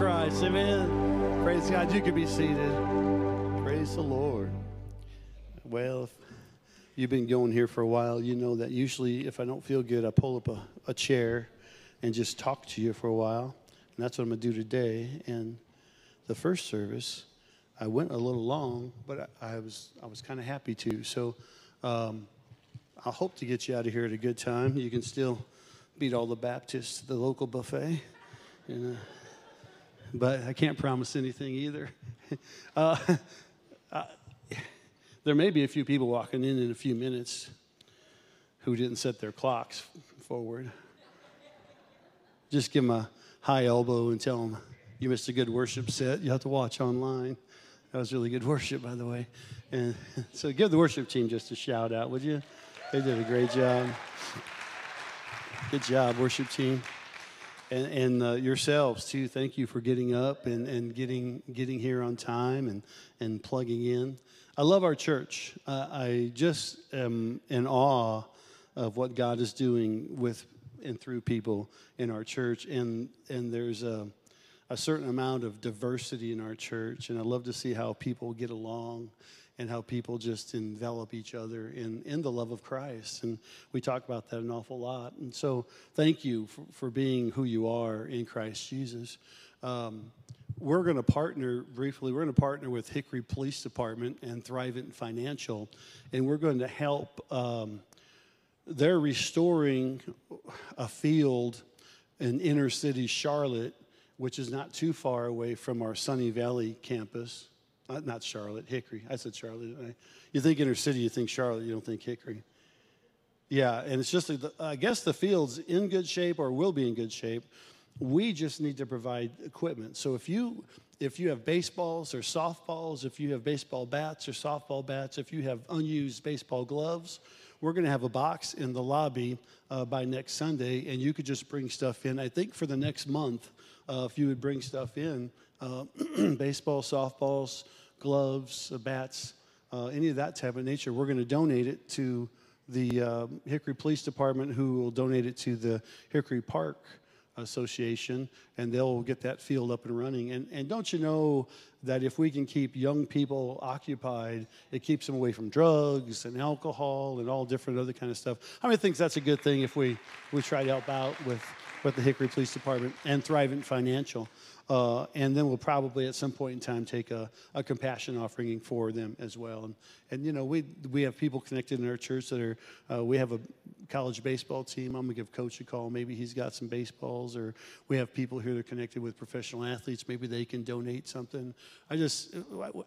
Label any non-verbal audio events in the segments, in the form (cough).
Christ. Amen. Praise God. You can be seated. Praise the Lord. Well, if you've been going here for a while, you know that usually if I don't feel good, I pull up a, a chair and just talk to you for a while. And that's what I'm going to do today. And the first service, I went a little long, but I, I was, I was kind of happy to. So um, I hope to get you out of here at a good time. You can still beat all the Baptists to the local buffet. You know but I can't promise anything either. (laughs) Uh, (laughs) uh, there may be a few people walking in in a few minutes who didn't set their clocks forward. Just give them a high elbow and tell them you missed a good worship set. You have to watch online. That was really good worship, by the way. And (laughs) so give the worship team just a shout out, would you? They did a great job. Good job, worship team and, and uh, yourselves too. Thank you for getting up and, and getting getting here on time and and plugging in. I love our church. Uh, I just am in awe of what God is doing with and through people in our church, and and there's a a certain amount of diversity in our church, and I love to see how people get along and how people just envelop each other in, in the love of Christ. And we talk about that an awful lot. And so thank you for, for being who you are in Christ Jesus. Um, we're going to partner briefly, we're going to partner with Hickory Police Department and Thrivent Financial, and we're going to help. Um, they're restoring a field in inner city Charlotte, which is not too far away from our Sunny Valley campus. Uh, not Charlotte, Hickory. I said Charlotte. You think inner city, you think Charlotte, you don't think Hickory. Yeah, and it's just, I guess the field's in good shape or will be in good shape. We just need to provide equipment. So if you if you have baseballs or softballs, if you have baseball bats or softball bats, if you have unused baseball gloves, we're going to have a box in the lobby uh, by next Sunday, and you could just bring stuff in. I think for the next month, uh, if you would bring stuff in, uh, (clears throat) baseball, softballs, gloves, bats, uh, any of that type of nature, we're going to donate it to the uh, Hickory Police Department, who will donate it to the Hickory Park Association, and they'll get that field up and running. And, and don't you know that if we can keep young people occupied, it keeps them away from drugs and alcohol and all different other kind of stuff. How many thinks that's a good thing if we, we try to help out with, with the Hickory Police Department and Thrivent Financial? Uh, and then we'll probably at some point in time take a, a, compassion offering for them as well. And, and you know, we, we have people connected in our church that are, uh, we have a college baseball team. I'm going to give coach a call. Maybe he's got some baseballs, or we have people here that are connected with professional athletes. Maybe they can donate something. I just,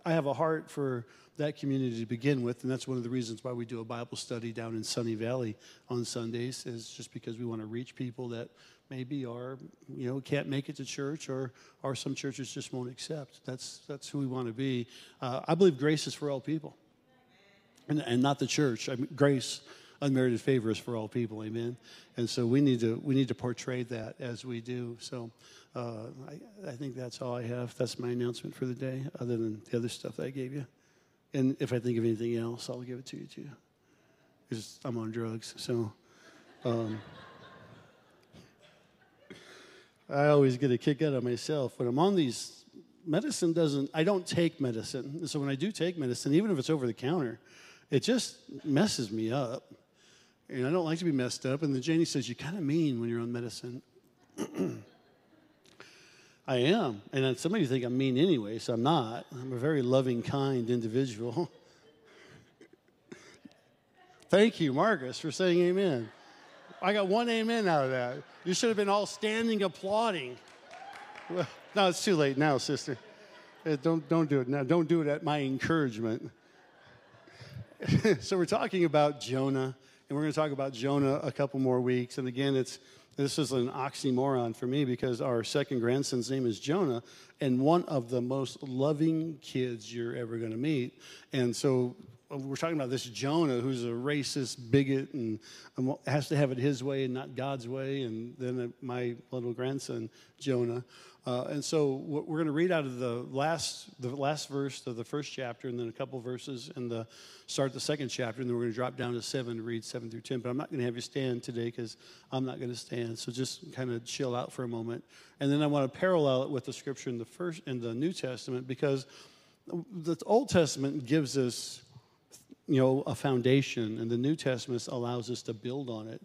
I have a heart for that community to begin with, and that's one of the reasons why we do a Bible study down in Sunny Valley on Sundays, is just because we want to reach people that maybe are you know can't make it to church or or some churches just won't accept. That's that's who we want to be. Uh, i believe grace is for all people. And, and not the church. I mean, grace unmerited favor is for all people. Amen? And so we need to we need to portray that as we do. So uh, I, I think that's all i have. That's my announcement for the day other than the other stuff that i gave you. And if i think of anything else i'll give it to you too. Because i'm on drugs so um, I always get a kick out of myself when I'm on these. Medicine doesn't. I don't take medicine, so when I do take medicine, even if it's over the counter, it just messes me up, and I don't like to be messed up. And then Janie says, "You kind of mean when you're on medicine." (clears throat) I am, and some of you think I'm mean anyway, so I'm not. I'm a very loving, kind individual. (laughs) Thank you, Marcus, for saying amen. I got one amen out of that. You should have been all standing applauding. Well, no, it's too late now, sister. Uh, don't, don't do it now. Don't do it at my encouragement. (laughs) so we're talking about Jonah, and we're going to talk about Jonah a couple more weeks. And again, it's this is an oxymoron for me because our second grandson's name is Jonah, and one of the most loving kids you're ever going to meet. And so we're talking about this Jonah who's a racist bigot and has to have it his way and not God's way. And then my little grandson, Jonah. Uh, and so we're going to read out of the last, the last verse of the first chapter and then a couple verses in the start the second chapter. And then we're going to drop down to seven to read seven through 10. But I'm not going to have you stand today because I'm not going to stand. So just kind of chill out for a moment. And then I want to parallel it with the scripture in the first, in the New Testament because the Old Testament gives us you know, a foundation, and the New Testament allows us to build on it.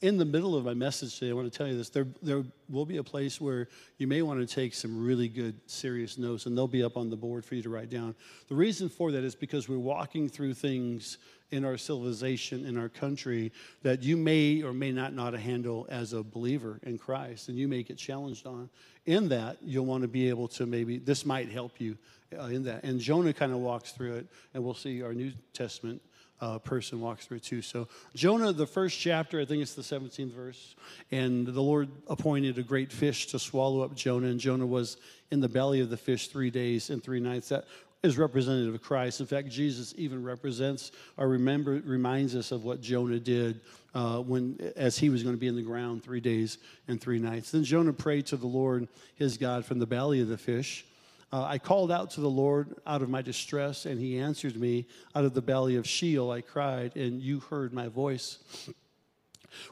In the middle of my message today, I want to tell you this. There, there will be a place where you may want to take some really good, serious notes, and they'll be up on the board for you to write down. The reason for that is because we're walking through things in our civilization, in our country, that you may or may not know how to handle as a believer in Christ, and you may get challenged on. In that, you'll want to be able to maybe, this might help you uh, in that. And Jonah kind of walks through it, and we'll see our New Testament uh, person walks through it too. So, Jonah, the first chapter, I think it's the 17th verse, and the Lord appointed a great fish to swallow up Jonah, and Jonah was in the belly of the fish three days and three nights. That is representative of Christ. In fact, Jesus even represents or remember reminds us of what Jonah did uh, when as he was going to be in the ground three days and three nights. Then Jonah prayed to the Lord his God from the belly of the fish. Uh, I called out to the Lord out of my distress, and he answered me. Out of the belly of Sheol I cried, and you heard my voice.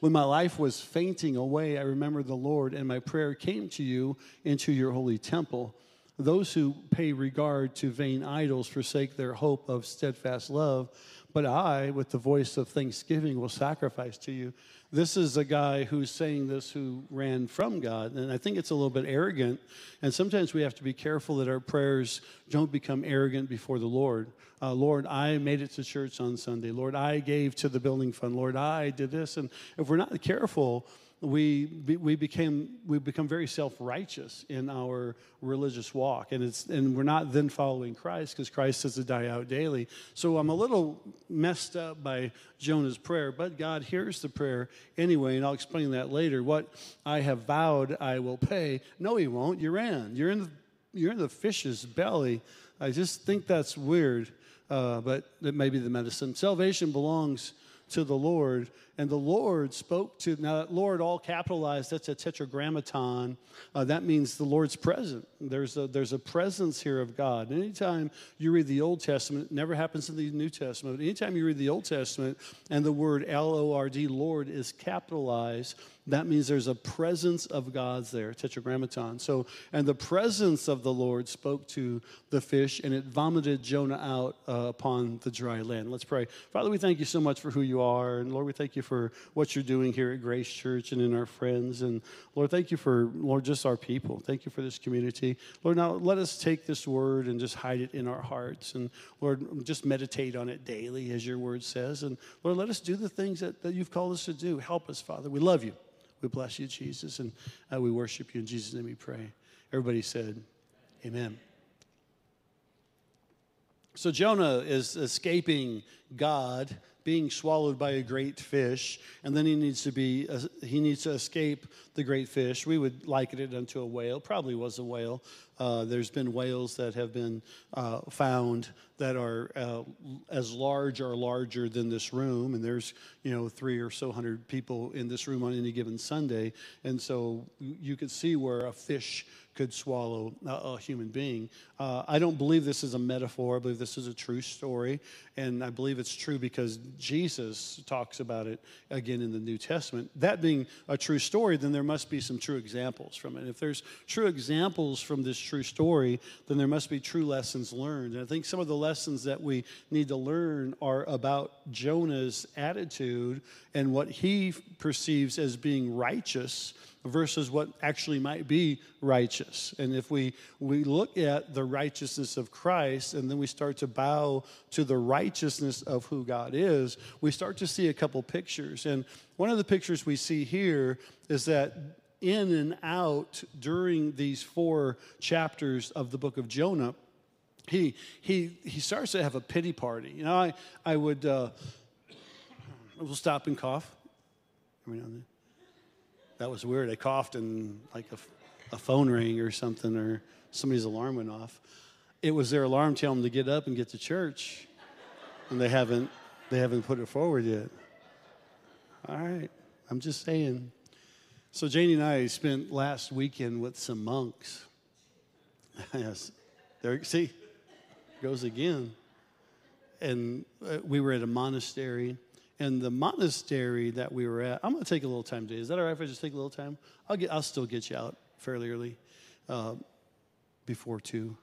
When my life was fainting away, I remembered the Lord, and my prayer came to you into your holy temple. Those who pay regard to vain idols forsake their hope of steadfast love, but I, with the voice of thanksgiving, will sacrifice to you. This is a guy who's saying this who ran from God. And I think it's a little bit arrogant. And sometimes we have to be careful that our prayers don't become arrogant before the Lord. Uh, Lord, I made it to church on Sunday. Lord, I gave to the building fund. Lord, I did this. And if we're not careful, we, we, became, we become very self-righteous in our religious walk. And, it's, and we're not then following Christ because Christ says to die out daily. So I'm a little messed up by Jonah's prayer, but God hears the prayer anyway, and I'll explain that later. What I have vowed I will pay. No, he won't. You're in. You're in the, you're in the fish's belly. I just think that's weird, uh, but it may be the medicine. Salvation belongs to the Lord. And the Lord spoke to, now Lord all capitalized, that's a tetragrammaton. Uh, that means the Lord's present. There's a, there's a presence here of God. anytime you read the Old Testament, it never happens in the New Testament, anytime you read the Old Testament and the word L O R D, Lord, is capitalized, that means there's a presence of God's there, tetragrammaton. So, and the presence of the Lord spoke to the fish, and it vomited Jonah out uh, upon the dry land. Let's pray. Father, we thank you so much for who you are, and Lord, we thank you for what you're doing here at Grace Church and in our friends, and Lord, thank you for Lord just our people. Thank you for this community, Lord. Now let us take this word and just hide it in our hearts, and Lord, just meditate on it daily, as your word says, and Lord, let us do the things that, that you've called us to do. Help us, Father. We love you. We bless you, Jesus, and uh, we worship you. In Jesus' name we pray. Everybody said, Amen. So Jonah is escaping God, being swallowed by a great fish, and then he needs to be he needs to escape the great fish. We would liken it unto a whale. Probably was a whale. Uh, there's been whales that have been uh, found that are uh, as large or larger than this room, and there's you know three or so hundred people in this room on any given Sunday, and so you could see where a fish could swallow a, a human being. Uh, I don't believe this is a metaphor. I believe this is a true story. And I believe it's true because Jesus talks about it again in the New Testament. That being a true story, then there must be some true examples from it. If there's true examples from this true story, then there must be true lessons learned. And I think some of the lessons that we need to learn are about Jonah's attitude and what he perceives as being righteous versus what actually might be righteous. And if we, we look at the righteousness of Christ and then we start to bow to the righteousness of who God is, we start to see a couple pictures. And one of the pictures we see here is that in and out during these four chapters of the book of Jonah, he, he, he starts to have a pity party. You know, I, I would, uh, we'll stop and cough. That was weird. I coughed and like a, a phone rang or something, or somebody's alarm went off. It was their alarm telling them to get up and get to church. and they haven't they haven't put it forward yet. All right, I'm just saying. So Janie and I spent last weekend with some monks. (laughs) yes, there. You see, goes again. And uh, we were at a monastery, and the monastery that we were at. I'm going to take a little time today. Is that all right if I just take a little time? I'll get. I'll still get you out fairly early, uh, before two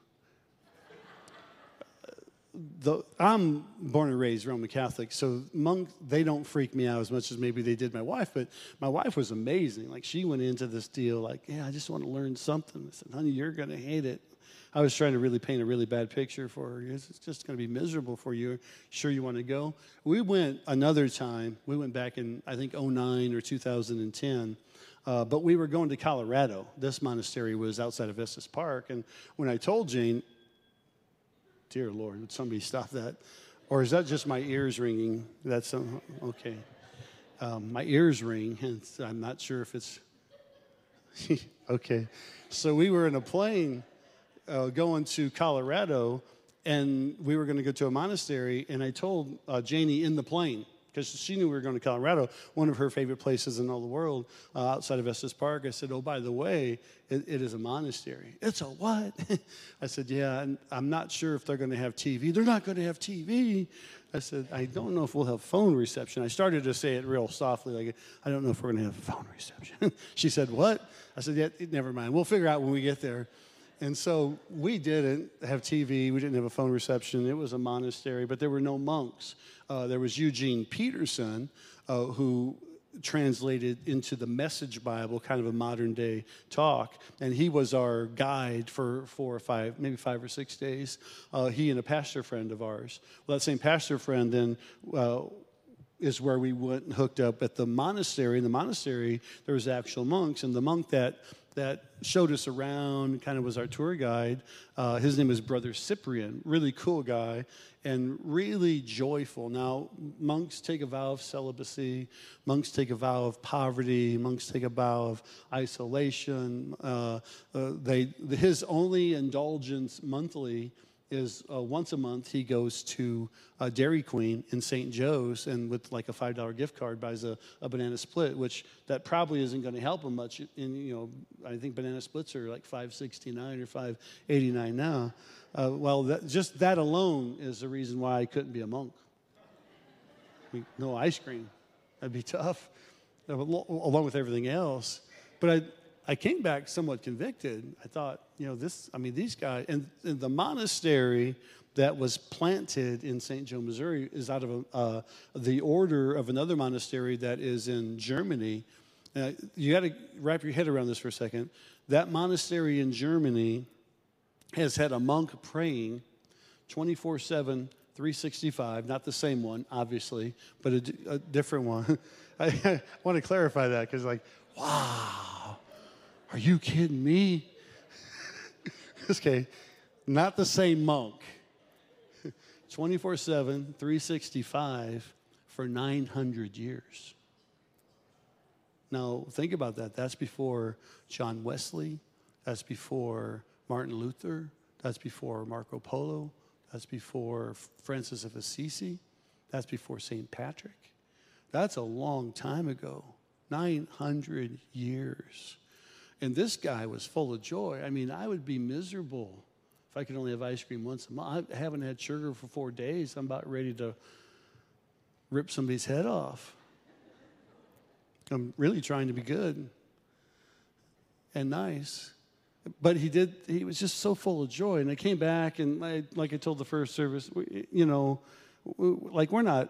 the, I'm born and raised Roman Catholic, so monks they don't freak me out as much as maybe they did my wife. But my wife was amazing. Like she went into this deal like, yeah, I just want to learn something. I said, honey, you're gonna hate it. I was trying to really paint a really bad picture for her. It's just going to be miserable for you. Sure, you want to go? We went another time. We went back in I think 09 or 2010. Uh, but we were going to Colorado. This monastery was outside of Estes Park. And when I told Jane, Dear Lord, would somebody stop that? Or is that just my ears ringing? That's um, okay. Um, my ears ring, and I'm not sure if it's (laughs) okay. So we were in a plane uh, going to Colorado, and we were going to go to a monastery. And I told uh, Janie in the plane, because she knew we were going to Colorado, one of her favorite places in all the world, uh, outside of Estes Park. I said, "Oh, by the way, it, it is a monastery." It's a what? (laughs) I said, "Yeah, and I'm not sure if they're going to have TV. They're not going to have TV." I said, "I don't know if we'll have phone reception." I started to say it real softly, like, "I don't know if we're going to have phone reception." (laughs) she said, "What?" I said, "Yeah, never mind. We'll figure out when we get there." And so we didn't have TV, we didn't have a phone reception. It was a monastery, but there were no monks. Uh, there was Eugene Peterson, uh, who translated into the Message Bible, kind of a modern day talk. And he was our guide for four or five, maybe five or six days. Uh, he and a pastor friend of ours. Well, that same pastor friend then uh, is where we went and hooked up at the monastery. In the monastery, there was actual monks, and the monk that that showed us around, kind of was our tour guide. Uh, his name is Brother Cyprian, really cool guy and really joyful. Now, monks take a vow of celibacy, monks take a vow of poverty, monks take a vow of isolation. Uh, uh, they, his only indulgence monthly is uh, once a month he goes to uh, Dairy Queen in St. Joe's and with like a five dollar gift card buys a, a, banana split, which that probably isn't going to help him much. In you know, I think banana splits are like five sixty nine or five eighty nine now. Uh, well, that, just that alone is the reason why I couldn't be a monk. I mean, no ice cream, that'd be tough, along with everything else. But I, I came back somewhat convicted. I thought, you know, this, I mean, these guys, and, and the monastery that was planted in St. Joe, Missouri, is out of uh, the order of another monastery that is in Germany. Uh, you got to wrap your head around this for a second. That monastery in Germany has had a monk praying 24 7, 365, not the same one, obviously, but a, a different one. (laughs) I, I want to clarify that because, like, wow are you kidding me? (laughs) okay, not the same monk. (laughs) 24 7, 365 for 900 years. Now, think about that. That's before John Wesley, that's before Martin Luther, that's before Marco Polo, that's before Francis of Assisi, that's before St. Patrick. That's a long time ago 900 years. And this guy was full of joy. I mean, I would be miserable if I could only have ice cream once a month. I haven't had sugar for four days. I'm about ready to rip somebody's head off. I'm really trying to be good and nice. But he did, he was just so full of joy. And I came back, and I, like I told the first service, you know, like we're not,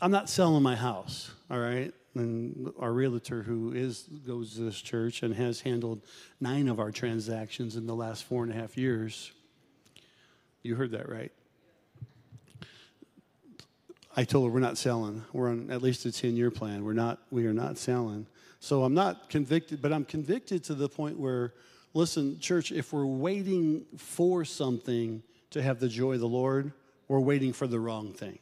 I'm not selling my house, all right? And our realtor who is goes to this church and has handled nine of our transactions in the last four and a half years. You heard that right. I told her we're not selling. We're on at least a 10 year plan. We're not, we are not selling. So I'm not convicted, but I'm convicted to the point where, listen, church, if we're waiting for something to have the joy of the Lord, we're waiting for the wrong thing.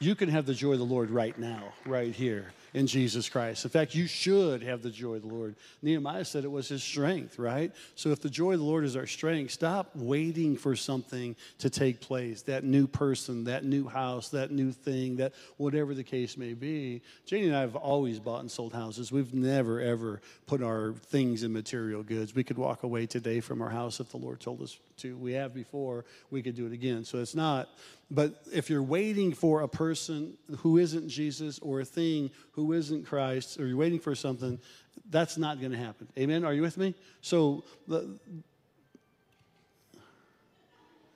You can have the joy of the Lord right now, right here. in Jesus Christ. In fact, you should have the joy of the Lord. Nehemiah said it was his strength, right? So if the joy of the Lord is our strength, stop waiting for something to take place that new person, that new house, that new thing, that whatever the case may be. Janie and I have always bought and sold houses. We've never, ever put our things in material goods. We could walk away today from our house if the Lord told us to. We have before, we could do it again. So it's not, but if you're waiting for a person who isn't Jesus or a thing who isn't Christ, or you're waiting for something, that's not going to happen. Amen? Are you with me? So, the,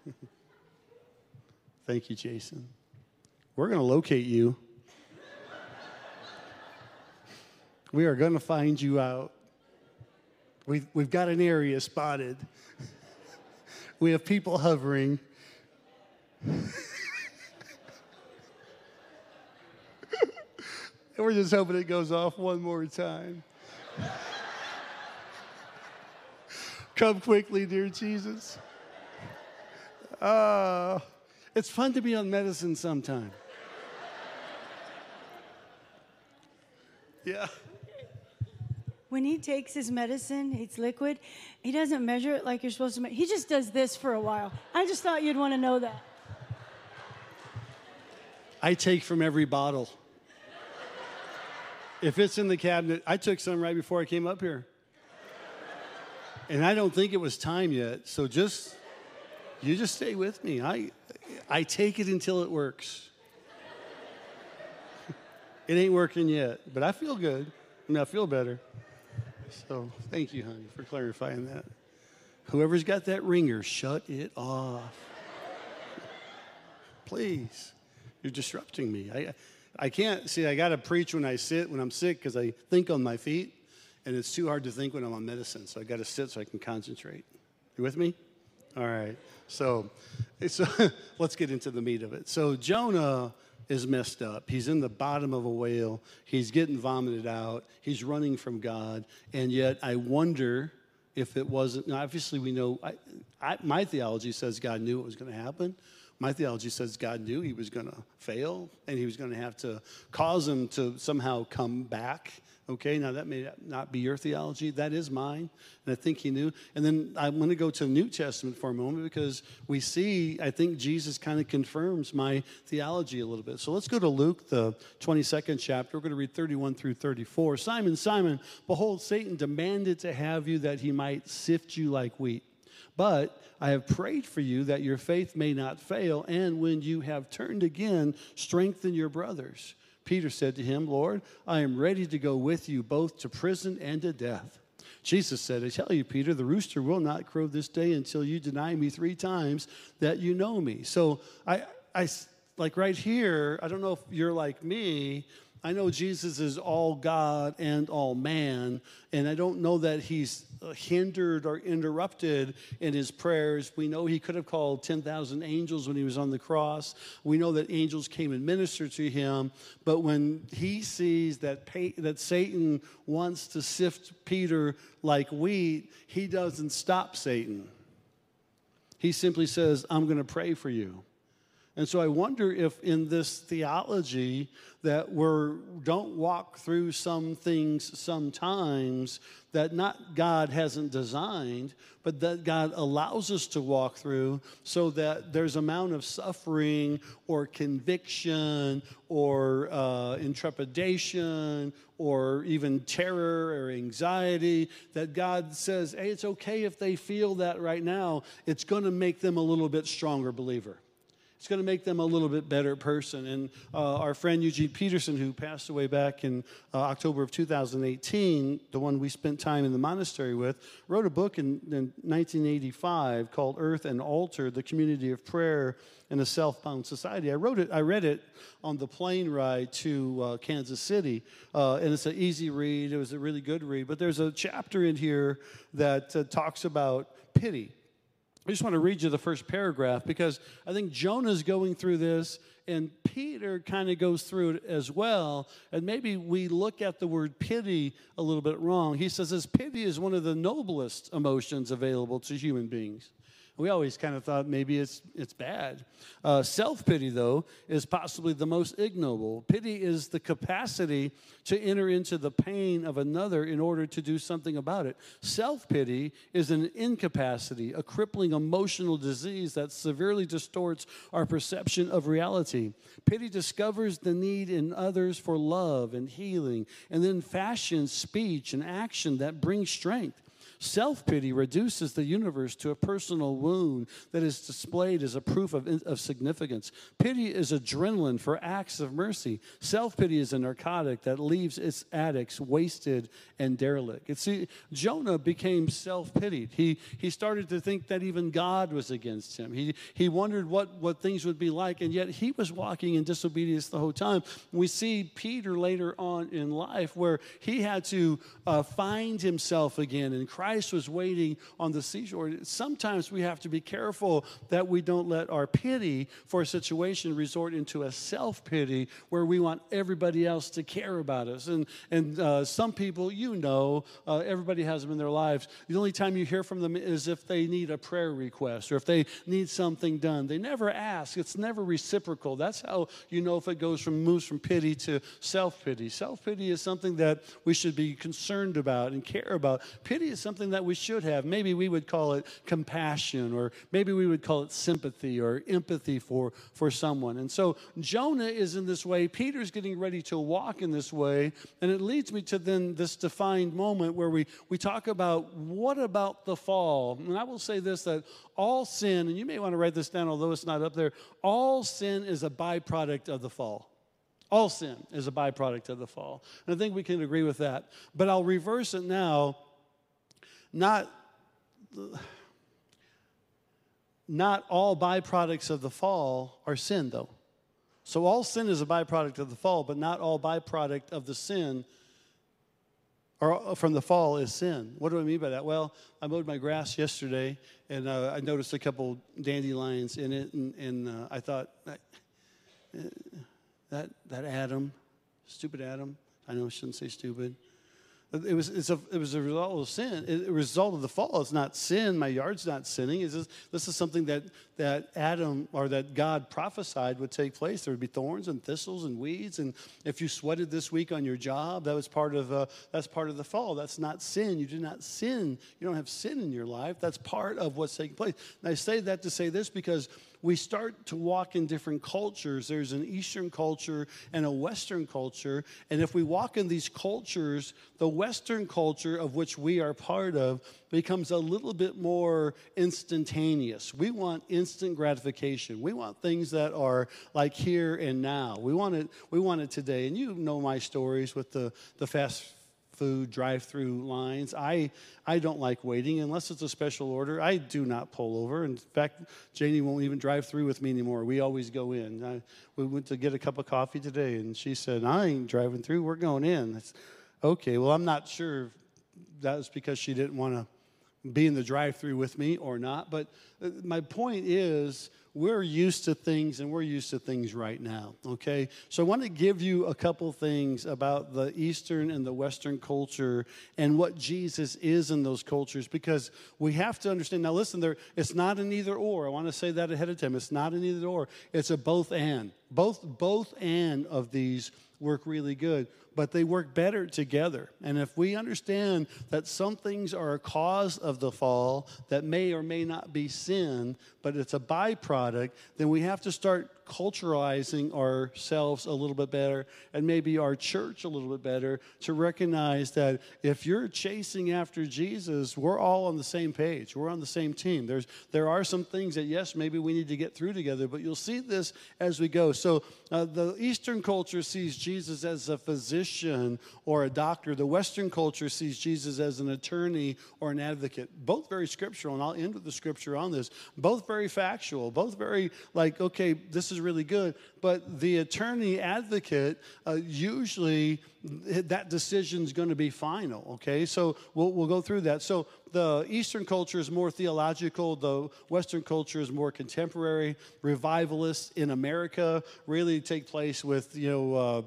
(laughs) thank you, Jason. We're going to locate you. we are going to find you out. We've, we've got an area spotted. (laughs) we have people hovering. and (laughs) we're just hoping it goes off one more time. (laughs) Come quickly, dear Jesus. Uh, it's fun to be on medicine sometime. (laughs) Yeah. When he takes his medicine, it's liquid, he doesn't measure it like you're supposed to. Me- he just does this for a while. I just thought you'd want to know that. I take from every bottle. If it's in the cabinet, I took some right before I came up here. And I don't think it was time yet. So just you just stay with me. I I take it until it works. (laughs) it ain't working yet, but I feel good. I mean, I feel better. So thank you, honey, for clarifying that. Whoever's got that ringer, shut it off. (laughs) Please. You're disrupting me. I, I can't see, I got to preach when I sit, when I'm sick, because I think on my feet, and it's too hard to think when I'm on medicine. So I got to sit so I can concentrate. You with me? All right. So, (laughs) so let's get into the meat of it. So Jonah is messed up. He's in the bottom of a whale. He's getting vomited out. He's running from God. And yet, I wonder if it wasn't. Obviously, we know. I, I, my theology says God knew it was going to happen. My theology says God knew he was going to fail and he was going to have to cause him to somehow come back. Okay, now that may not be your theology. That is mine. And I think he knew. And then I'm going to go to the New Testament for a moment because we see, I think Jesus kind of confirms my theology a little bit. So let's go to Luke, the 22nd chapter. We're going to read 31 through 34. Simon, Simon, behold, Satan demanded to have you that he might sift you like wheat. But I have prayed for you that your faith may not fail, and when you have turned again, strengthen your brothers. Peter said to him, Lord, I am ready to go with you both to prison and to death. Jesus said, I tell you, Peter, the rooster will not crow this day until you deny me three times that you know me. So I, I like right here, I don't know if you're like me, I know Jesus is all God and all man, and I don't know that he's uh, hindered or interrupted in his prayers. We know he could have called 10,000 angels when he was on the cross. We know that angels came and ministered to him, but when he sees that, that Satan wants to sift Peter like wheat, he doesn't stop Satan. He simply says, I'm going to pray for you. And so I wonder if in this theology that we don't walk through some things sometimes that not God hasn't designed, but that God allows us to walk through so that there's amount of suffering or conviction or uh, intrepidation or even terror or anxiety that God says, hey, it's okay if they feel that right now. It's going to make them a little bit stronger believer. It's going to make them a little bit better person. And uh, our friend Eugene Peterson, who passed away back in uh, October of 2018, the one we spent time in the monastery with, wrote a book in, in 1985 called Earth and Altar: The Community of Prayer in a Self-Bound Society. I wrote it. I read it on the plane ride to uh, Kansas City, uh, and it's an easy read. It was a really good read. But there's a chapter in here that uh, talks about pity I just want to read you the first paragraph because I think Jonah's going through this and Peter kind of goes through it as well. And maybe we look at the word pity a little bit wrong. He says this pity is one of the noblest emotions available to human beings. We always kind of thought maybe it's, it's bad. Uh, Self pity, though, is possibly the most ignoble. Pity is the capacity to enter into the pain of another in order to do something about it. Self pity is an incapacity, a crippling emotional disease that severely distorts our perception of reality. Pity discovers the need in others for love and healing, and then fashions speech and action that bring strength. Self pity reduces the universe to a personal wound that is displayed as a proof of, of significance. Pity is adrenaline for acts of mercy. Self pity is a narcotic that leaves its addicts wasted and derelict. You see, Jonah became self pitied. He, he started to think that even God was against him. He, he wondered what, what things would be like, and yet he was walking in disobedience the whole time. We see Peter later on in life where he had to uh, find himself again in Christ Christ was waiting on the seashore. Sometimes we have to be careful that we don't let our pity for a situation resort into a self pity where we want everybody else to care about us. And, and uh, some people, you know, uh, everybody has them in their lives. The only time you hear from them is if they need a prayer request or if they need something done. They never ask, it's never reciprocal. That's how you know if it goes from moves from pity to self pity. Self pity is something that we should be concerned about and care about. Pity is something something that we should have. Maybe we would call it compassion, or maybe we would call it sympathy or empathy for, for someone. And so Jonah is in this way. Peter's getting ready to walk in this way. And it leads me to then this defined moment where we, we talk about what about the fall? And I will say this that all sin, and you may want to write this down, although it's not up there, all sin is a byproduct of the fall. All sin is a byproduct of the fall. And I think we can agree with that. But I'll reverse it now not, not all byproducts of the fall are sin, though. So all sin is a byproduct of the fall, but not all byproduct of the sin or from the fall is sin. What do I mean by that? Well, I mowed my grass yesterday, and uh, I noticed a couple dandelions in it, and, and uh, I thought that that Adam, stupid Adam. I know I shouldn't say stupid. It was, a, it was a result of sin. It, a result of the fall. It's not sin. My yard's not sinning. It's just, this is something that, that Adam or that God prophesied would take place. There would be thorns and thistles and weeds. And if you sweated this week on your job, that was part of, uh, that's part of the fall. That's not sin. You do not sin. You don't have sin in your life. That's part of what's taking place. And I say that to say this because we start to walk in different cultures. There's an Eastern culture and a Western culture. And if we walk in these cultures, the Western culture of which we are part of becomes a little bit more instantaneous. We want instant gratification. We want things that are like here and now. We want it, we want it today. And you know my stories with the, the fast food drive-through lines. I I don't like waiting unless it's a special order. I do not pull over. In fact, Janie won't even drive through with me anymore. We always go in. I, we went to get a cup of coffee today, and she said, "I ain't driving through. We're going in." It's, okay, well, I'm not sure that was because she didn't want to be in the drive-through with me or not. But uh, my point is we're used to things and we're used to things right now, okay? So I want to give you a couple things about the Eastern and the Western culture and what Jesus is in those cultures because we have to understand. Now, listen, there, it's not an either or. I want to say that ahead of time. It's not an either or, it's a both and. Both, both and of these work really good, but they work better together. And if we understand that some things are a cause of the fall that may or may not be sin, but it's a byproduct, then we have to start culturalizing ourselves a little bit better and maybe our church a little bit better to recognize that if you're chasing after Jesus, we're all on the same page. We're on the same team. There's there are some things that yes, maybe we need to get through together, but you'll see this as we go. So uh, the Eastern culture sees Jesus as a physician or a doctor. The Western culture sees Jesus as an attorney or an advocate. Both very scriptural, and I'll end with the scripture on this. Both very factual. Both very like okay, this is really good. But the attorney advocate, uh, usually that decision is going to be final, okay? So we'll, we'll go through that. So the Eastern culture is more theological, the Western culture is more contemporary. Revivalists in America really take place with, you know, uh,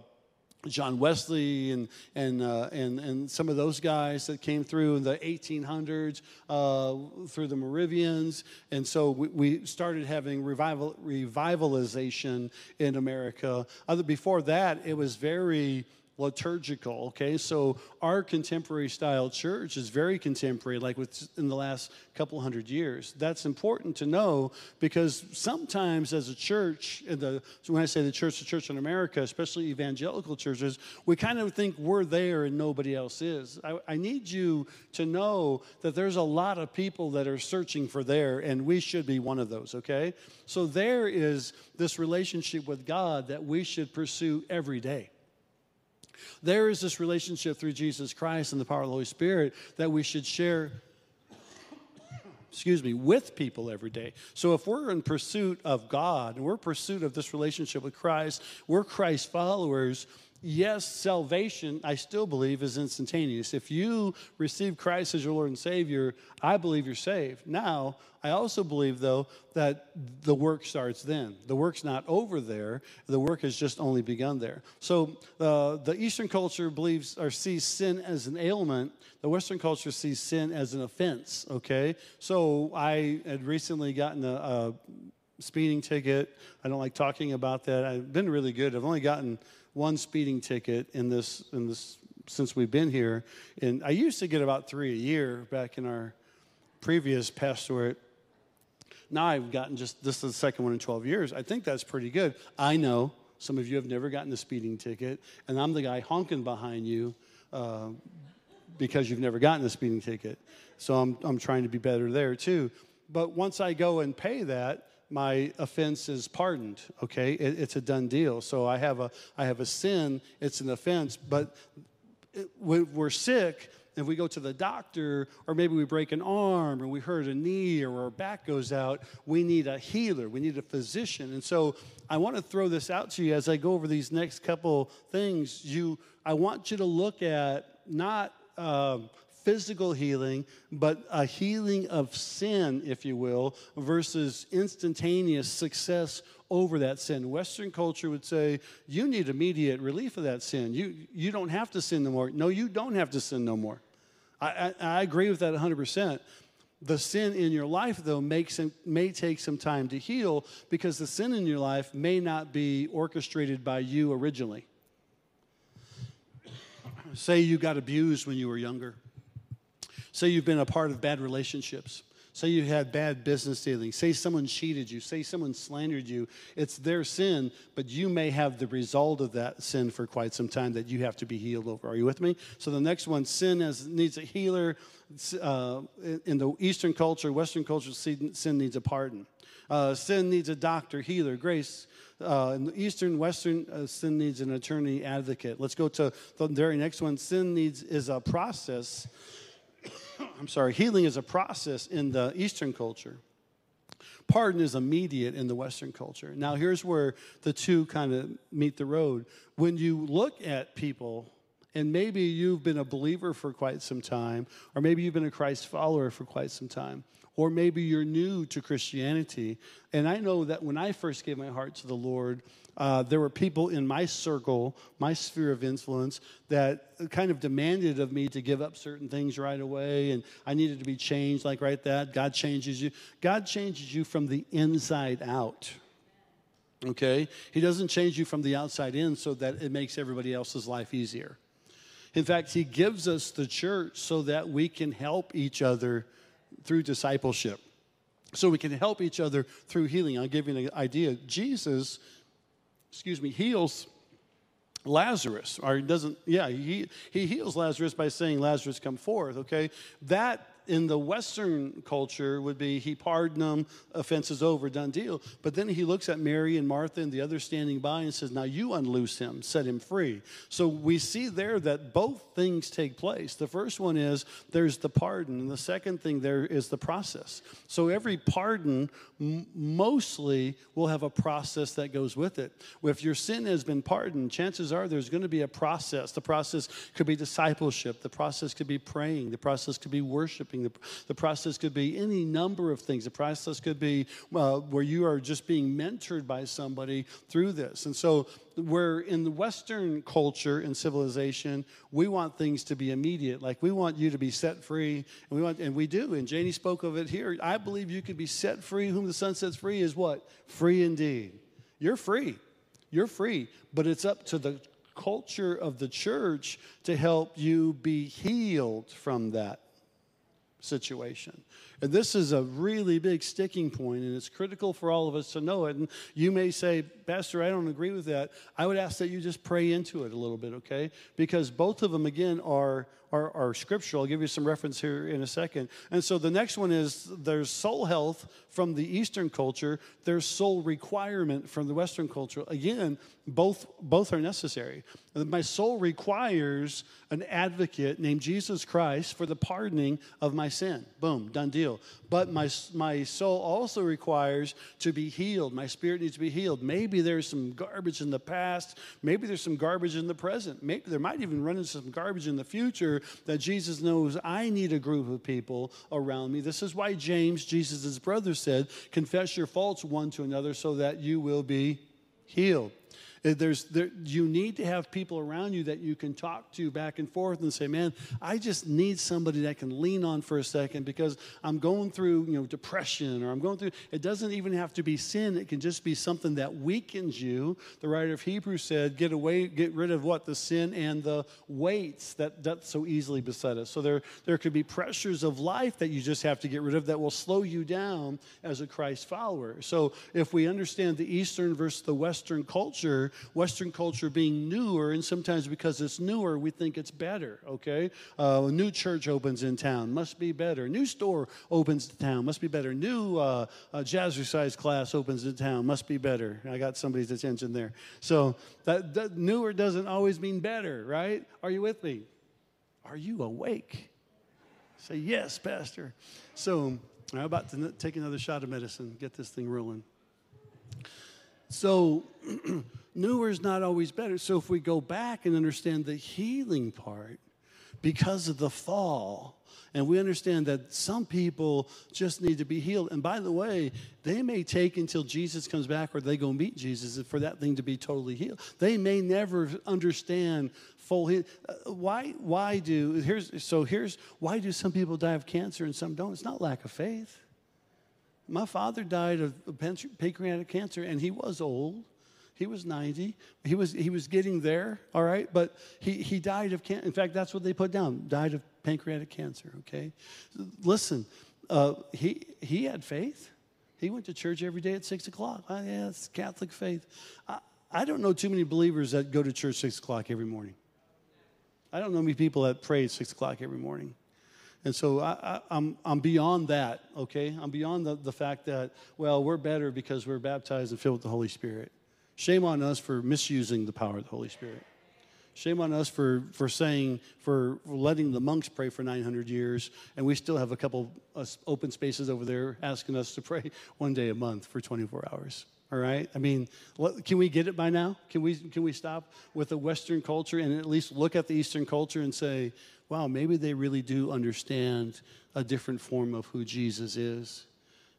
John Wesley and and uh, and and some of those guys that came through in the 1800s uh, through the Moravians, and so we, we started having revival revivalization in America. Other before that, it was very liturgical okay? So our contemporary style church is very contemporary like within the last couple hundred years. That's important to know because sometimes as a church the, when i say the church the church in america especially evangelical churches we kind of think we're there and nobody else is. I, I need you to know that there's a lot of people that are searching for there and we should be one of those okay? So there is this relationship with god that we should pursue every day there is this relationship through Jesus Christ and the power of the Holy Spirit that we should share excuse me, with people every day. So if we're in pursuit of God and we're in pursuit of this relationship with Christ, we're Christ followers, yes, salvation, I still believe, is instantaneous. If you receive Christ as your Lord and Savior, I believe you're saved. Now, I also believe, though, that the work starts then. The work's not over there, the work has just only begun there. So uh, the Eastern culture believes or sees sin as an ailment, the Western culture sees sin as an offense, okay? So I had recently gotten a, a speeding ticket. I don't like talking about that. I've been really good. I've only gotten one speeding ticket in this in this since we've been here, and I used to get about three a year back in our previous pastorate. Now I've gotten just this is the second one in 12 years. I think that's pretty good. I know some of you have never gotten a speeding ticket, and I'm the guy honking behind you uh, because you've never gotten a speeding ticket. So I'm I'm trying to be better there too. But once I go and pay that, my offense is pardoned okay? It, it's a done deal. So i have a i have a sin it's an offense but when we're sick if we go to the doctor or maybe we break an arm or we hurt a knee or our back goes out we need a healer we need a physician. And so i want to throw this out to you as i go over these next couple things. You i want you to look at not um, physical healing, but a healing of sin, if you will, versus instantaneous success over that sin. Western culture would say, you need immediate relief of that sin. You, you don't have to sin no more. No, you don't have to sin no more. I, I, I agree with that 100%. The sin in your life, though, makes may take some time to heal because the sin in your life may not be orchestrated by you originally. Say you got abused when you were younger Say you've been a part of bad relationships. Say you had bad business dealings. Say someone cheated you. Say someone slandered you. It's their sin, but you may have the result of that sin for quite some time that you have to be healed over. Are you with me? So the next one, sin has, needs a healer. Uh, in the Eastern culture, Western culture, sin needs a pardon. Uh, sin needs a doctor, healer, grace. Uh, in the Eastern, Western, uh, sin needs an attorney, advocate. Let's go to the very next one. Sin needs is a process (coughs) I'm sorry, healing is a process in the Eastern culture. Pardon is immediate in the Western culture. Now, here's where the two kind of meet the road. When you look at people, and maybe you've been a believer for quite some time, or maybe you've been a Christ follower for quite some time, or maybe you're new to Christianity. And I know that when I first gave my heart to the Lord, uh, there were people in my circle, my sphere of influence, that kind of demanded of me to give up certain things right away, and I needed to be changed like right that. God changes you. God changes you from the inside out. Okay? He doesn't change you from the outside in so that it makes everybody else's life easier. In fact, He gives us the church so that we can help each other through discipleship. So we can help each other through healing. I'll give you an idea. Jesus excuse me, heals Lazarus, or he doesn't, yeah, he, he heals Lazarus by saying, Lazarus, come forth, okay? That in the Western culture would be he pardoned them, offenses over, done deal. But then he looks at Mary and Martha and the others standing by and says, Now you unloose him, set him free. So we see there that both things take place. The first one is there's the pardon, and the second thing there is the process. So every pardon mostly will have a process that goes with it. If your sin has been pardoned, chances are there's going to be a process. The process could be discipleship, the process could be praying, the process could be worshiping The, the process could be any number of things. The process could be uh, where you are just being mentored by somebody through this. And so, where in the Western culture and civilization, we want things to be immediate. Like we want you to be set free, and we want, and we do. And Janie spoke of it here. I believe you could be set free. Whom the Son sets free is what? Free indeed. You're free. You're free. But it's up to the culture of the church to help you be healed from that situation. And this is a really big sticking point, and it's critical for all of us to know it. And you may say, Pastor, I don't agree with that. I would ask that you just pray into it a little bit, okay? Because both of them, again, are, are, are scriptural. I'll give you some reference here in a second. And so the next one is there's soul health from the Eastern culture, there's soul requirement from the Western culture. Again, both, both are necessary. My soul requires an advocate named Jesus Christ for the pardoning of my sin. Boom, done deal. But my, my soul also requires to be healed. My spirit needs to be healed. Maybe there's some garbage in the past. Maybe there's some garbage in the present. Maybe there might even run into some garbage in the future that Jesus knows I need a group of people around me. This is why James, Jesus' brother, said, Confess your faults one to another so that you will be healed. Uh, there's, there, you need to have people around you that you can talk to back and forth and say, man, I just need somebody that can lean on for a second because I'm going through, you know, depression or I'm going through, it doesn't even have to be sin. It can just be something that weakens you. The writer of Hebrews said, get away, get rid of what? The sin and the weights that, that so easily beset us. So there, there could be pressures of life that you just have to get rid of that will slow you down as a Christ follower. So if we understand the Eastern versus the Western culture, Western culture being newer, and sometimes because it's newer, we think it's better, okay? Uh, a new church opens in town, must be better. New store opens in town, must be better. New uh, uh, jazzercise class opens in town, must be better. I got somebody's attention there. So that, that newer doesn't always mean better, right? Are you with me? Are you awake? Say, yes, Pastor. So I'm about to take another shot of medicine, get this thing rolling. So, (clears throat) newer is not always better. So, if we go back and understand the healing part, because of the fall, and we understand that some people just need to be healed. And by the way, they may take until Jesus comes back or they go meet Jesus for that thing to be totally healed. They may never understand full healing. Uh, why, why do, here's, so here's, why do some people die of cancer and some don't? It's not lack of faith. My father died of pancreatic cancer, and he was old. He was 90. He was, he was getting there, all right? But he, he died of cancer. In fact, that's what they put down died of pancreatic cancer, okay? Listen, uh, he, he had faith. He went to church every day at 6 o'clock. Oh, yeah, it's Catholic faith. I, I don't know too many believers that go to church 6 o'clock every morning. I don't know many people that pray at 6 o'clock every morning. And so I, am I'm, I'm beyond that, okay? I'm beyond the, the fact that, well, we're better because we're baptized and filled with the Holy Spirit. Shame on us for misusing the power of the Holy Spirit. Shame on us for, for saying, for letting the monks pray for 900 years, and we still have a couple of open spaces over there asking us to pray (laughs) one day a month for 24 hours. All right? I mean, can we get it by now? Can we, can we stop with the Western culture and at least look at the Eastern culture and say, wow, maybe they really do understand a different form of who Jesus is.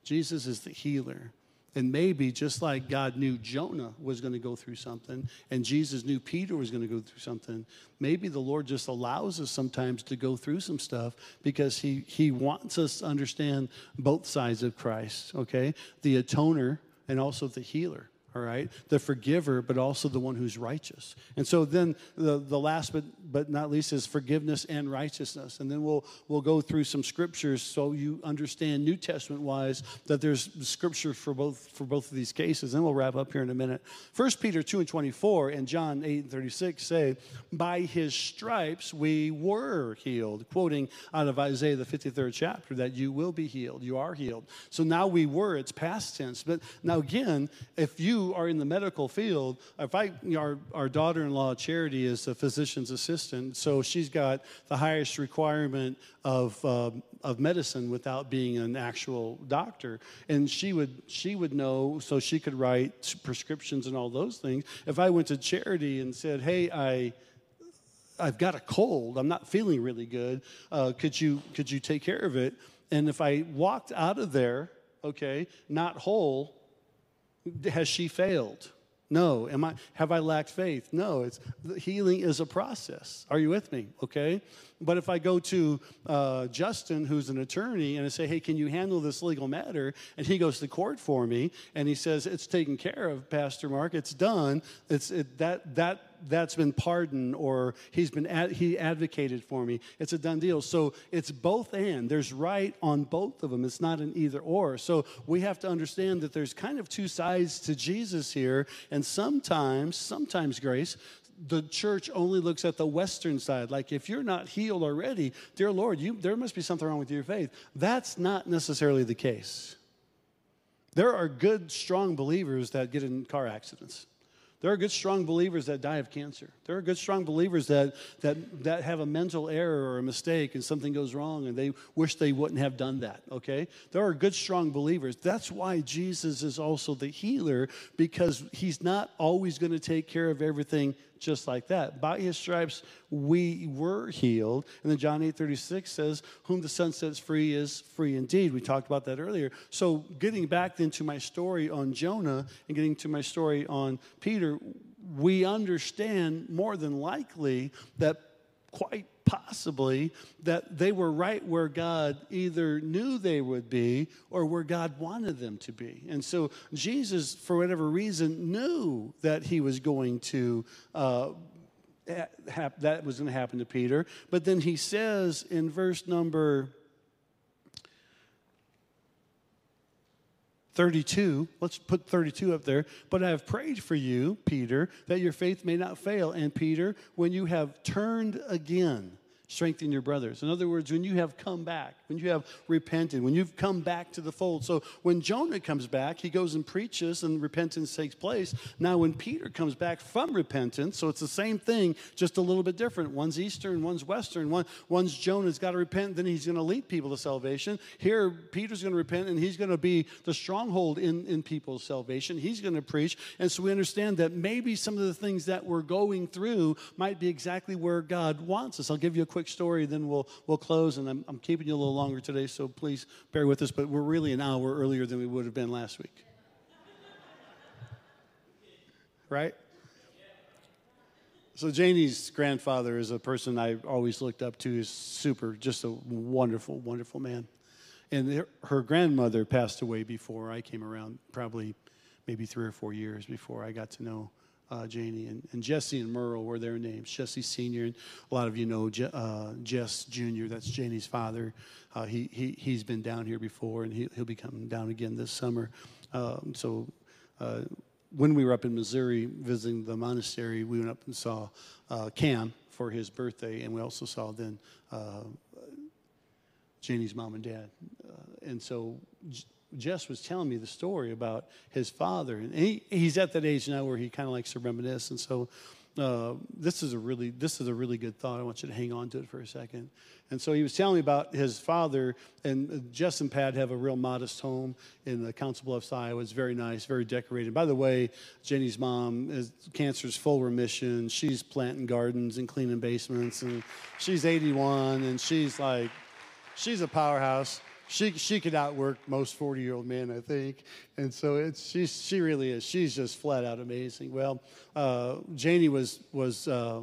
Jesus is the healer. And maybe just like God knew Jonah was going to go through something and Jesus knew Peter was going to go through something, maybe the Lord just allows us sometimes to go through some stuff because he, he wants us to understand both sides of Christ, okay? The atoner and also the healer all right? The forgiver, but also the one who's righteous. And so then the, the last but, but not least is forgiveness and righteousness. And then we'll, we'll go through some scriptures so you understand New Testament wise that there's scripture for both, for both of these cases. And we'll wrap up here in a minute. 1 Peter 2 and 24 and John 8 and 36 say, By his stripes we were healed, quoting out of Isaiah the 53rd chapter, that you will be healed. You are healed. So now we were, it's past tense. But now again, if you are in the medical field, if I, you know, our, our daughter in law, Charity, is a physician's assistant, so she's got the highest requirement of, um, of medicine without being an actual doctor. And she would, she would know, so she could write prescriptions and all those things. If I went to Charity and said, hey, I, I've got a cold. I'm not feeling really good. Uh, could you could you take care of it? And if I walked out of there, okay, not whole, has she failed? No. Am I have I lacked faith? No. It's healing is a process. Are you with me? Okay. But if I go to uh, Justin, who's an attorney, and I say, "Hey, can you handle this legal matter?" and he goes to court for me, and he says, "It's taken care of, Pastor Mark. It's done. It's it, that that that's been pardoned or he's been ad, he advocated for me it's a done deal so it's both and there's right on both of them it's not an either or so we have to understand that there's kind of two sides to jesus here and sometimes sometimes grace the church only looks at the western side like if you're not healed already dear lord you, there must be something wrong with your faith that's not necessarily the case there are good strong believers that get in car accidents there are good, strong believers that die of cancer. There are good, strong believers that, that, that have a mental error or a mistake and something goes wrong and they wish they wouldn't have done that, okay? There are good, strong believers. That's why Jesus is also the healer because he's not always going to take care of everything just like that. By his stripes, we were healed. And then John 8 36 says, Whom the Son sets free is free indeed. We talked about that earlier. So, getting back then to my story on Jonah and getting to my story on Peter, we understand more than likely that quite possibly that they were right where God either knew they would be or where God wanted them to be. And so Jesus, for whatever reason, knew that he was going to. Uh, that was going to happen to Peter. But then he says in verse number 32, let's put 32 up there. But I have prayed for you, Peter, that your faith may not fail. And Peter, when you have turned again, strengthen your brothers. In other words, when you have come back, when you have repented, when you've come back to the fold. So when Jonah comes back, he goes and preaches and repentance takes place. Now, when Peter comes back from repentance, so it's the same thing, just a little bit different. One's Eastern, one's Western. One, one's Jonah's got to repent, then he's going to lead people to salvation. Here, Peter's going to repent and he's going to be the stronghold in, in people's salvation. He's going to preach. And so we understand that maybe some of the things that we're going through might be exactly where God wants us. I'll give you a quick quick story, then we'll, we'll close. And I'm, I'm keeping you a little longer today, so please bear with us. But we're really an hour earlier than we would have been last week. Right? So Janie's grandfather is a person I always looked up to. He's super, just a wonderful, wonderful man. And her grandmother passed away before I came around, probably maybe three or four years before I got to know uh, Janie. And, and, Jesse and Merle were their names. Jesse Sr., and a lot of you know Je- uh, Jess Jr., that's Janie's father. Uh, he, he, he's been down here before, and he, will be coming down again this summer. Um, so uh, when we were up in Missouri visiting the monastery, we went up and saw uh, Cam for his birthday, and we also saw then uh, Janie's mom and dad. and so Jess was telling me the story about his father, and he, he's at that age now where he kind of likes to reminisce. And so, uh, this is a really this is a really good thought. I want you to hang on to it for a second. And so he was telling me about his father, and Jess and Pat have a real modest home in the Council Bluffs, Iowa. It's very nice, very decorated. By the way, Jenny's mom is cancer's full remission. She's planting gardens and cleaning basements, and she's 81, and she's like, she's a powerhouse she she could outwork most 40 year old men, I think. And so it's she she really is. She's just flat out amazing. Well, uh, Janie was was uh,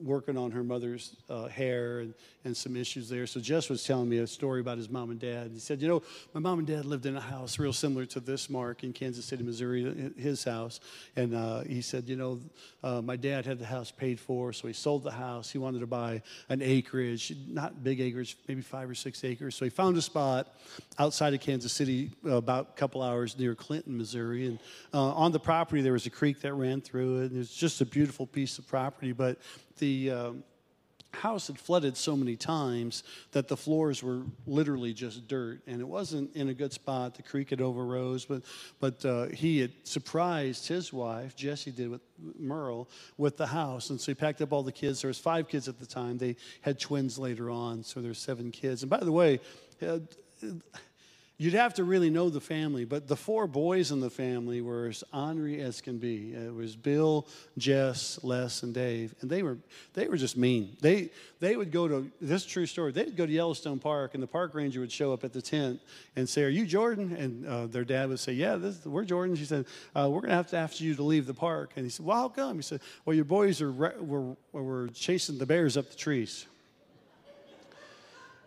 working on her mother's uh, hair and, and some issues there. So Jess was telling me a story about his mom and dad. He said, you know, my mom and dad lived in a house real similar to this, Mark, in Kansas City, Missouri, his house. And uh, he said, you know, uh, my dad had the house paid for, so he sold the house. He wanted to buy an acreage, not big acreage, maybe five or six acres. So he found a spot outside of Kansas City, uh, about a couple hours near Clinton, Missouri. And uh, on the property, there was a creek that ran through it. It was just a beautiful piece of property, but the um, house had flooded so many times that the floors were literally just dirt. And it wasn't in a good spot. The creek had overrose. But but uh, he had surprised his wife jesse did with merle with the house. And so he packed up all the kids. There was five kids at the time. They had twins later on. So there's seven kids. And by the way uh, You'd have to really know the family, but the four boys in the family were as ornery as can be. It was Bill, Jess, Les, and Dave, and they were they were just mean. They they would go to this true story. They'd go to Yellowstone Park, and the park ranger would show up at the tent and say, "Are you Jordan?" And uh, their dad would say, "Yeah, this, we're Jordan." She said, uh, "We're going to have to ask you to leave the park." And he said, "Well, how come?" He said, "Well, your boys are re- were were chasing the bears up the trees."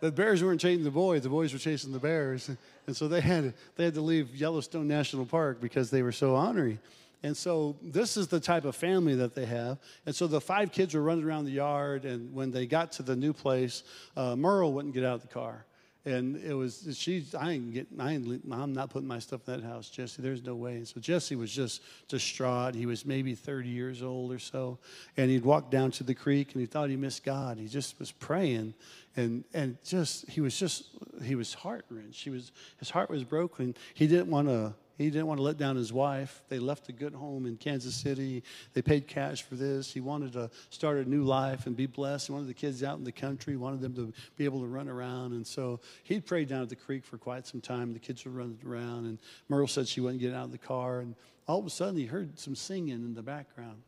The bears weren't chasing the boys; the boys were chasing the bears, and so they had they had to leave Yellowstone National Park because they were so ornery. And so this is the type of family that they have. And so the five kids were running around the yard, and when they got to the new place, uh, Merle wouldn't get out of the car. And it was she. I ain't getting. I ain't. I'm not putting my stuff in that house, Jesse. There's no way. And so Jesse was just distraught. He was maybe 30 years old or so, and he'd walk down to the creek, and he thought he missed God. He just was praying, and and just he was just he was heart wrenched. He was his heart was broken. He didn't want to he didn't want to let down his wife. They left a good home in Kansas City. They paid cash for this. He wanted to start a new life and be blessed. He wanted the kids out in the country, he wanted them to be able to run around. And so he prayed down at the creek for quite some time. The kids were running around, and Merle said she wouldn't get out of the car. And all of a sudden, he heard some singing in the background.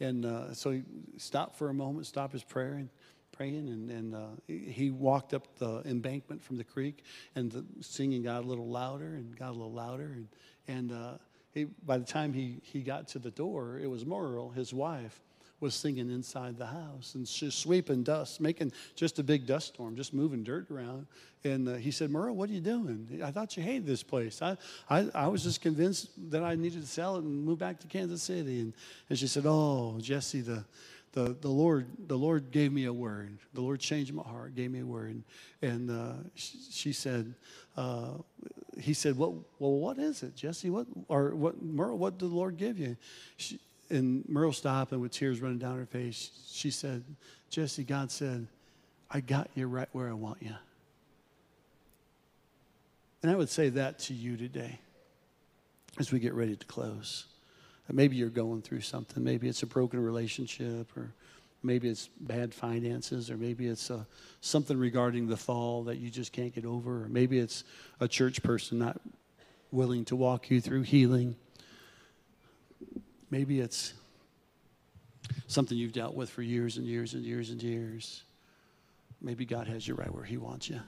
And uh, so he stopped for a moment, stopped his prayer, and praying, and, and uh, he walked up the embankment from the creek, and the singing got a little louder and got a little louder, and and uh, he, by the time he he got to the door, it was Merle, his wife, was singing inside the house and just sweeping dust, making just a big dust storm, just moving dirt around. And uh, he said, Merle, what are you doing? I thought you hated this place. I, I, I was just convinced that I needed to sell it and move back to Kansas City. And, and she said, Oh, Jesse, the, the, the Lord the Lord gave me a word. The Lord changed my heart, gave me a word, and uh, she, she, said, uh, he said, "What? Well, what is it, Jesse? What or what, Merle? What did the Lord give you?" She, and Merle stopped, and with tears running down her face, she said, "Jesse, God said, I got you right where I want you." And I would say that to you today as we get ready to close. Maybe you're going through something. Maybe it's a broken relationship, or maybe it's bad finances, or maybe it's uh, something regarding the fall that you just can't get over, or maybe it's a church person not willing to walk you through healing. Maybe it's something you've dealt with for years and years and years and years. Maybe God has you right where He wants you.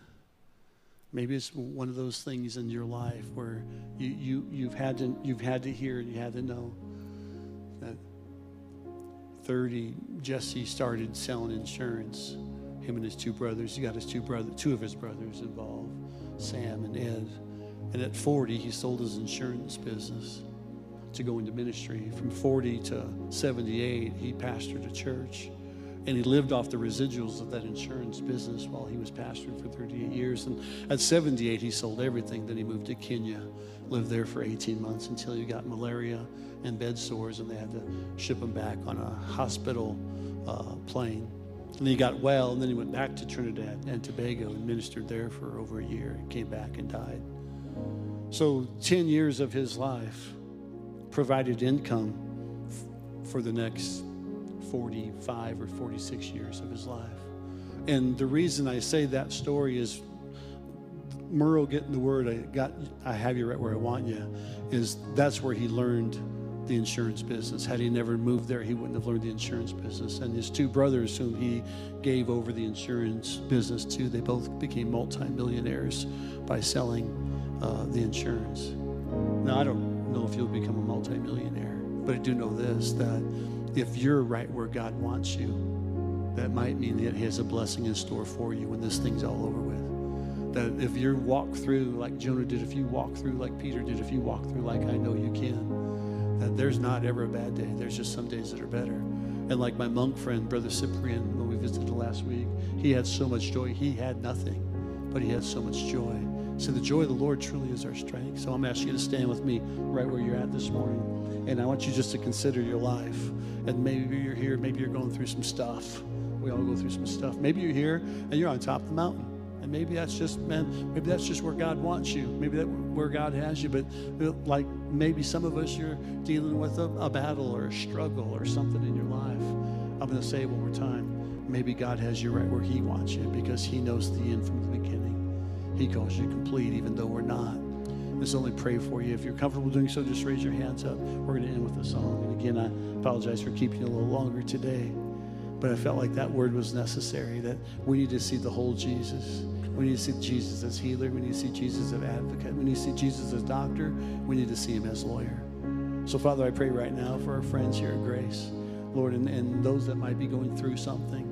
Maybe it's one of those things in your life where you, you, you've, had to, you've had to hear and you had to know that 30, Jesse started selling insurance. Him and his two brothers, he got his two brother, two of his brothers involved, Sam and Ed. And at 40, he sold his insurance business to go into ministry. From 40 to 78, he pastored a church and he lived off the residuals of that insurance business while he was pastoring for 38 years. And at 78, he sold everything. Then he moved to Kenya, lived there for 18 months until he got malaria and bed sores, and they had to ship him back on a hospital uh, plane. And he got well, and then he went back to Trinidad and Tobago and ministered there for over a year came back and died. So, 10 years of his life provided income f- for the next 45 or 46 years of his life. And the reason I say that story is Merle getting the word, I got, I have you right where I want you, is that's where he learned the insurance business. Had he never moved there, he wouldn't have learned the insurance business. And his two brothers, whom he gave over the insurance business to, they both became multimillionaires by selling uh, the insurance. Now, I don't know if you'll become a multimillionaire, but I do know this that if you're right where God wants you, that might mean that He has a blessing in store for you when this thing's all over with. That if you walk through like Jonah did, if you walk through like Peter did, if you walk through like I know you can, that there's not ever a bad day. There's just some days that are better. And like my monk friend, Brother Cyprian, when we visited last week, he had so much joy. He had nothing, but he had so much joy. So the joy of the Lord truly is our strength. So I'm asking you to stand with me right where you're at this morning. And I want you just to consider your life. And maybe you're here, maybe you're going through some stuff. We all go through some stuff. Maybe you're here and you're on top of the mountain. And maybe that's just, man, maybe that's just where God wants you. Maybe that's where God has you. But uh, like maybe some of us, you're dealing with a, a battle or a struggle or something in your life. I'm going to say it one more time. Maybe God has you right where He wants you because He knows the end from the beginning. He calls you complete, even though we're not. Let's only pray for you. If you're comfortable doing so, just raise your hands up. We're going to end with a song. And again, I apologize for keeping you a little longer today. But I felt like that word was necessary, that we need to see the whole Jesus. We need to see Jesus as healer. We need to see Jesus as advocate. We need to see Jesus as doctor. We need to see him as lawyer. So, Father, I pray right now for our friends here at Grace, Lord, and, and those that might be going through something.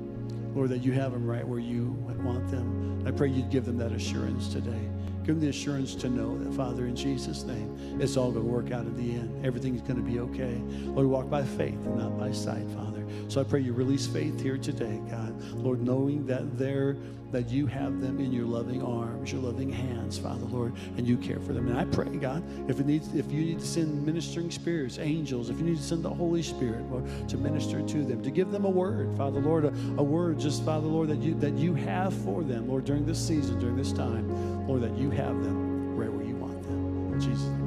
Lord, that you have them right where you want them. I pray you'd give them that assurance today. Give them the assurance to know that, Father, in Jesus' name, it's all going to work out in the end. Everything's going to be okay. Lord, walk by faith and not by sight, Father. So I pray you release faith here today, God. Lord, knowing that there that you have them in your loving arms, your loving hands, Father, Lord, and you care for them. And I pray, God, if it needs, if you need to send ministering spirits, angels, if you need to send the Holy Spirit, Lord, to minister to them, to give them a word, Father, Lord, a, a word, just Father, Lord, that you that you have for them, Lord, during this season, during this time, Lord, that you have them right where you want them. In Jesus' name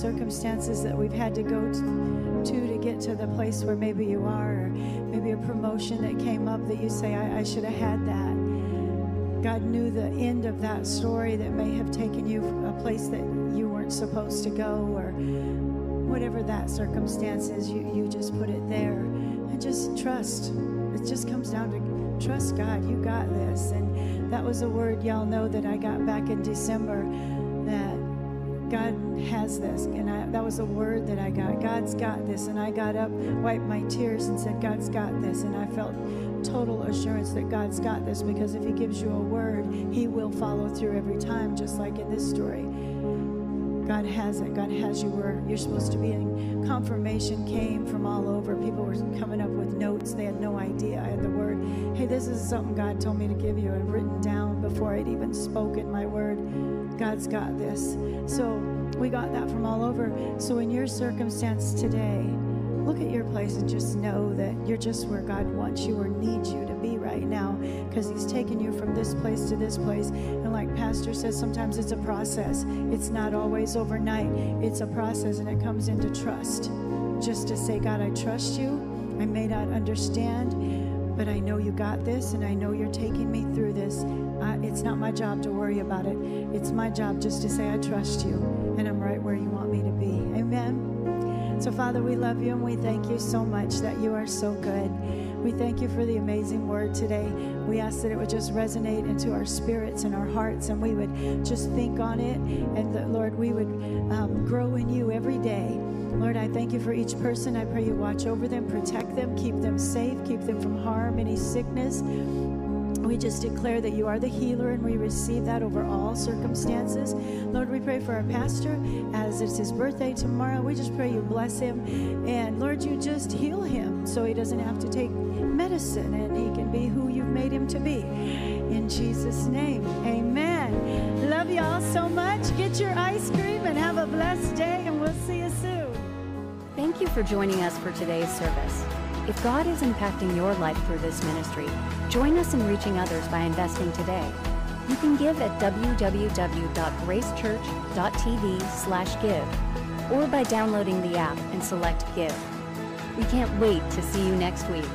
circumstances that we've had to go to to, get to the place where maybe you are, or maybe a promotion that came up that you say, I, I should have had that. God knew the end of that story that may have taken you a place that you weren't supposed to go, or whatever that circumstance is, you, you just put it there. And just trust. It just comes down to trust God. You got this. And that was a word y'all know that I got back in December God has this. And I, that was a word that I got. God's got this. And I got up, wiped my tears, and said, God's got this. And I felt total assurance that God's got this because if He gives you a word, He will follow through every time, just like in this story. God has it. God has you where you're supposed to be. And confirmation came from all over. People were coming up with notes. They had no idea I had the word. Hey, this is something God told me to give you. and written down before I'd even spoken my word. God's got this. So we got that from all over. So in your circumstance today, look at your place and just know that you're just where God wants you or needs you to be right now because He's taken you from this place to this place. And like Pastor says, sometimes it's a process, it's not always overnight, it's a process and it comes into trust. Just to say, God, I trust you. I may not understand, but I know you got this and I know you're taking me through this. It's not my job to worry about it. It's my job just to say, I trust you and I'm right where you want me to be. Amen. So, Father, we love you and we thank you so much that you are so good. We thank you for the amazing word today. We ask that it would just resonate into our spirits and our hearts, and we would just think on it, and that, Lord, we would um, grow in you every day. Lord, I thank you for each person. I pray you watch over them, protect them, keep them safe, keep them from harm, any sickness. We just declare that you are the healer and we receive that over all circumstances. Lord, we pray for our pastor as it's his birthday tomorrow. We just pray you bless him. And Lord, you just heal him so he doesn't have to take medicine and he can be who you've made him to be. In Jesus' name, amen. Love y'all so much. Get your ice cream and have a blessed day, Thank you for joining us for today's service. If God is impacting your life through this ministry, join us in reaching others by investing today. You can give at www.gracechurch.tv/give or by downloading the app and select give. We can't wait to see you next week.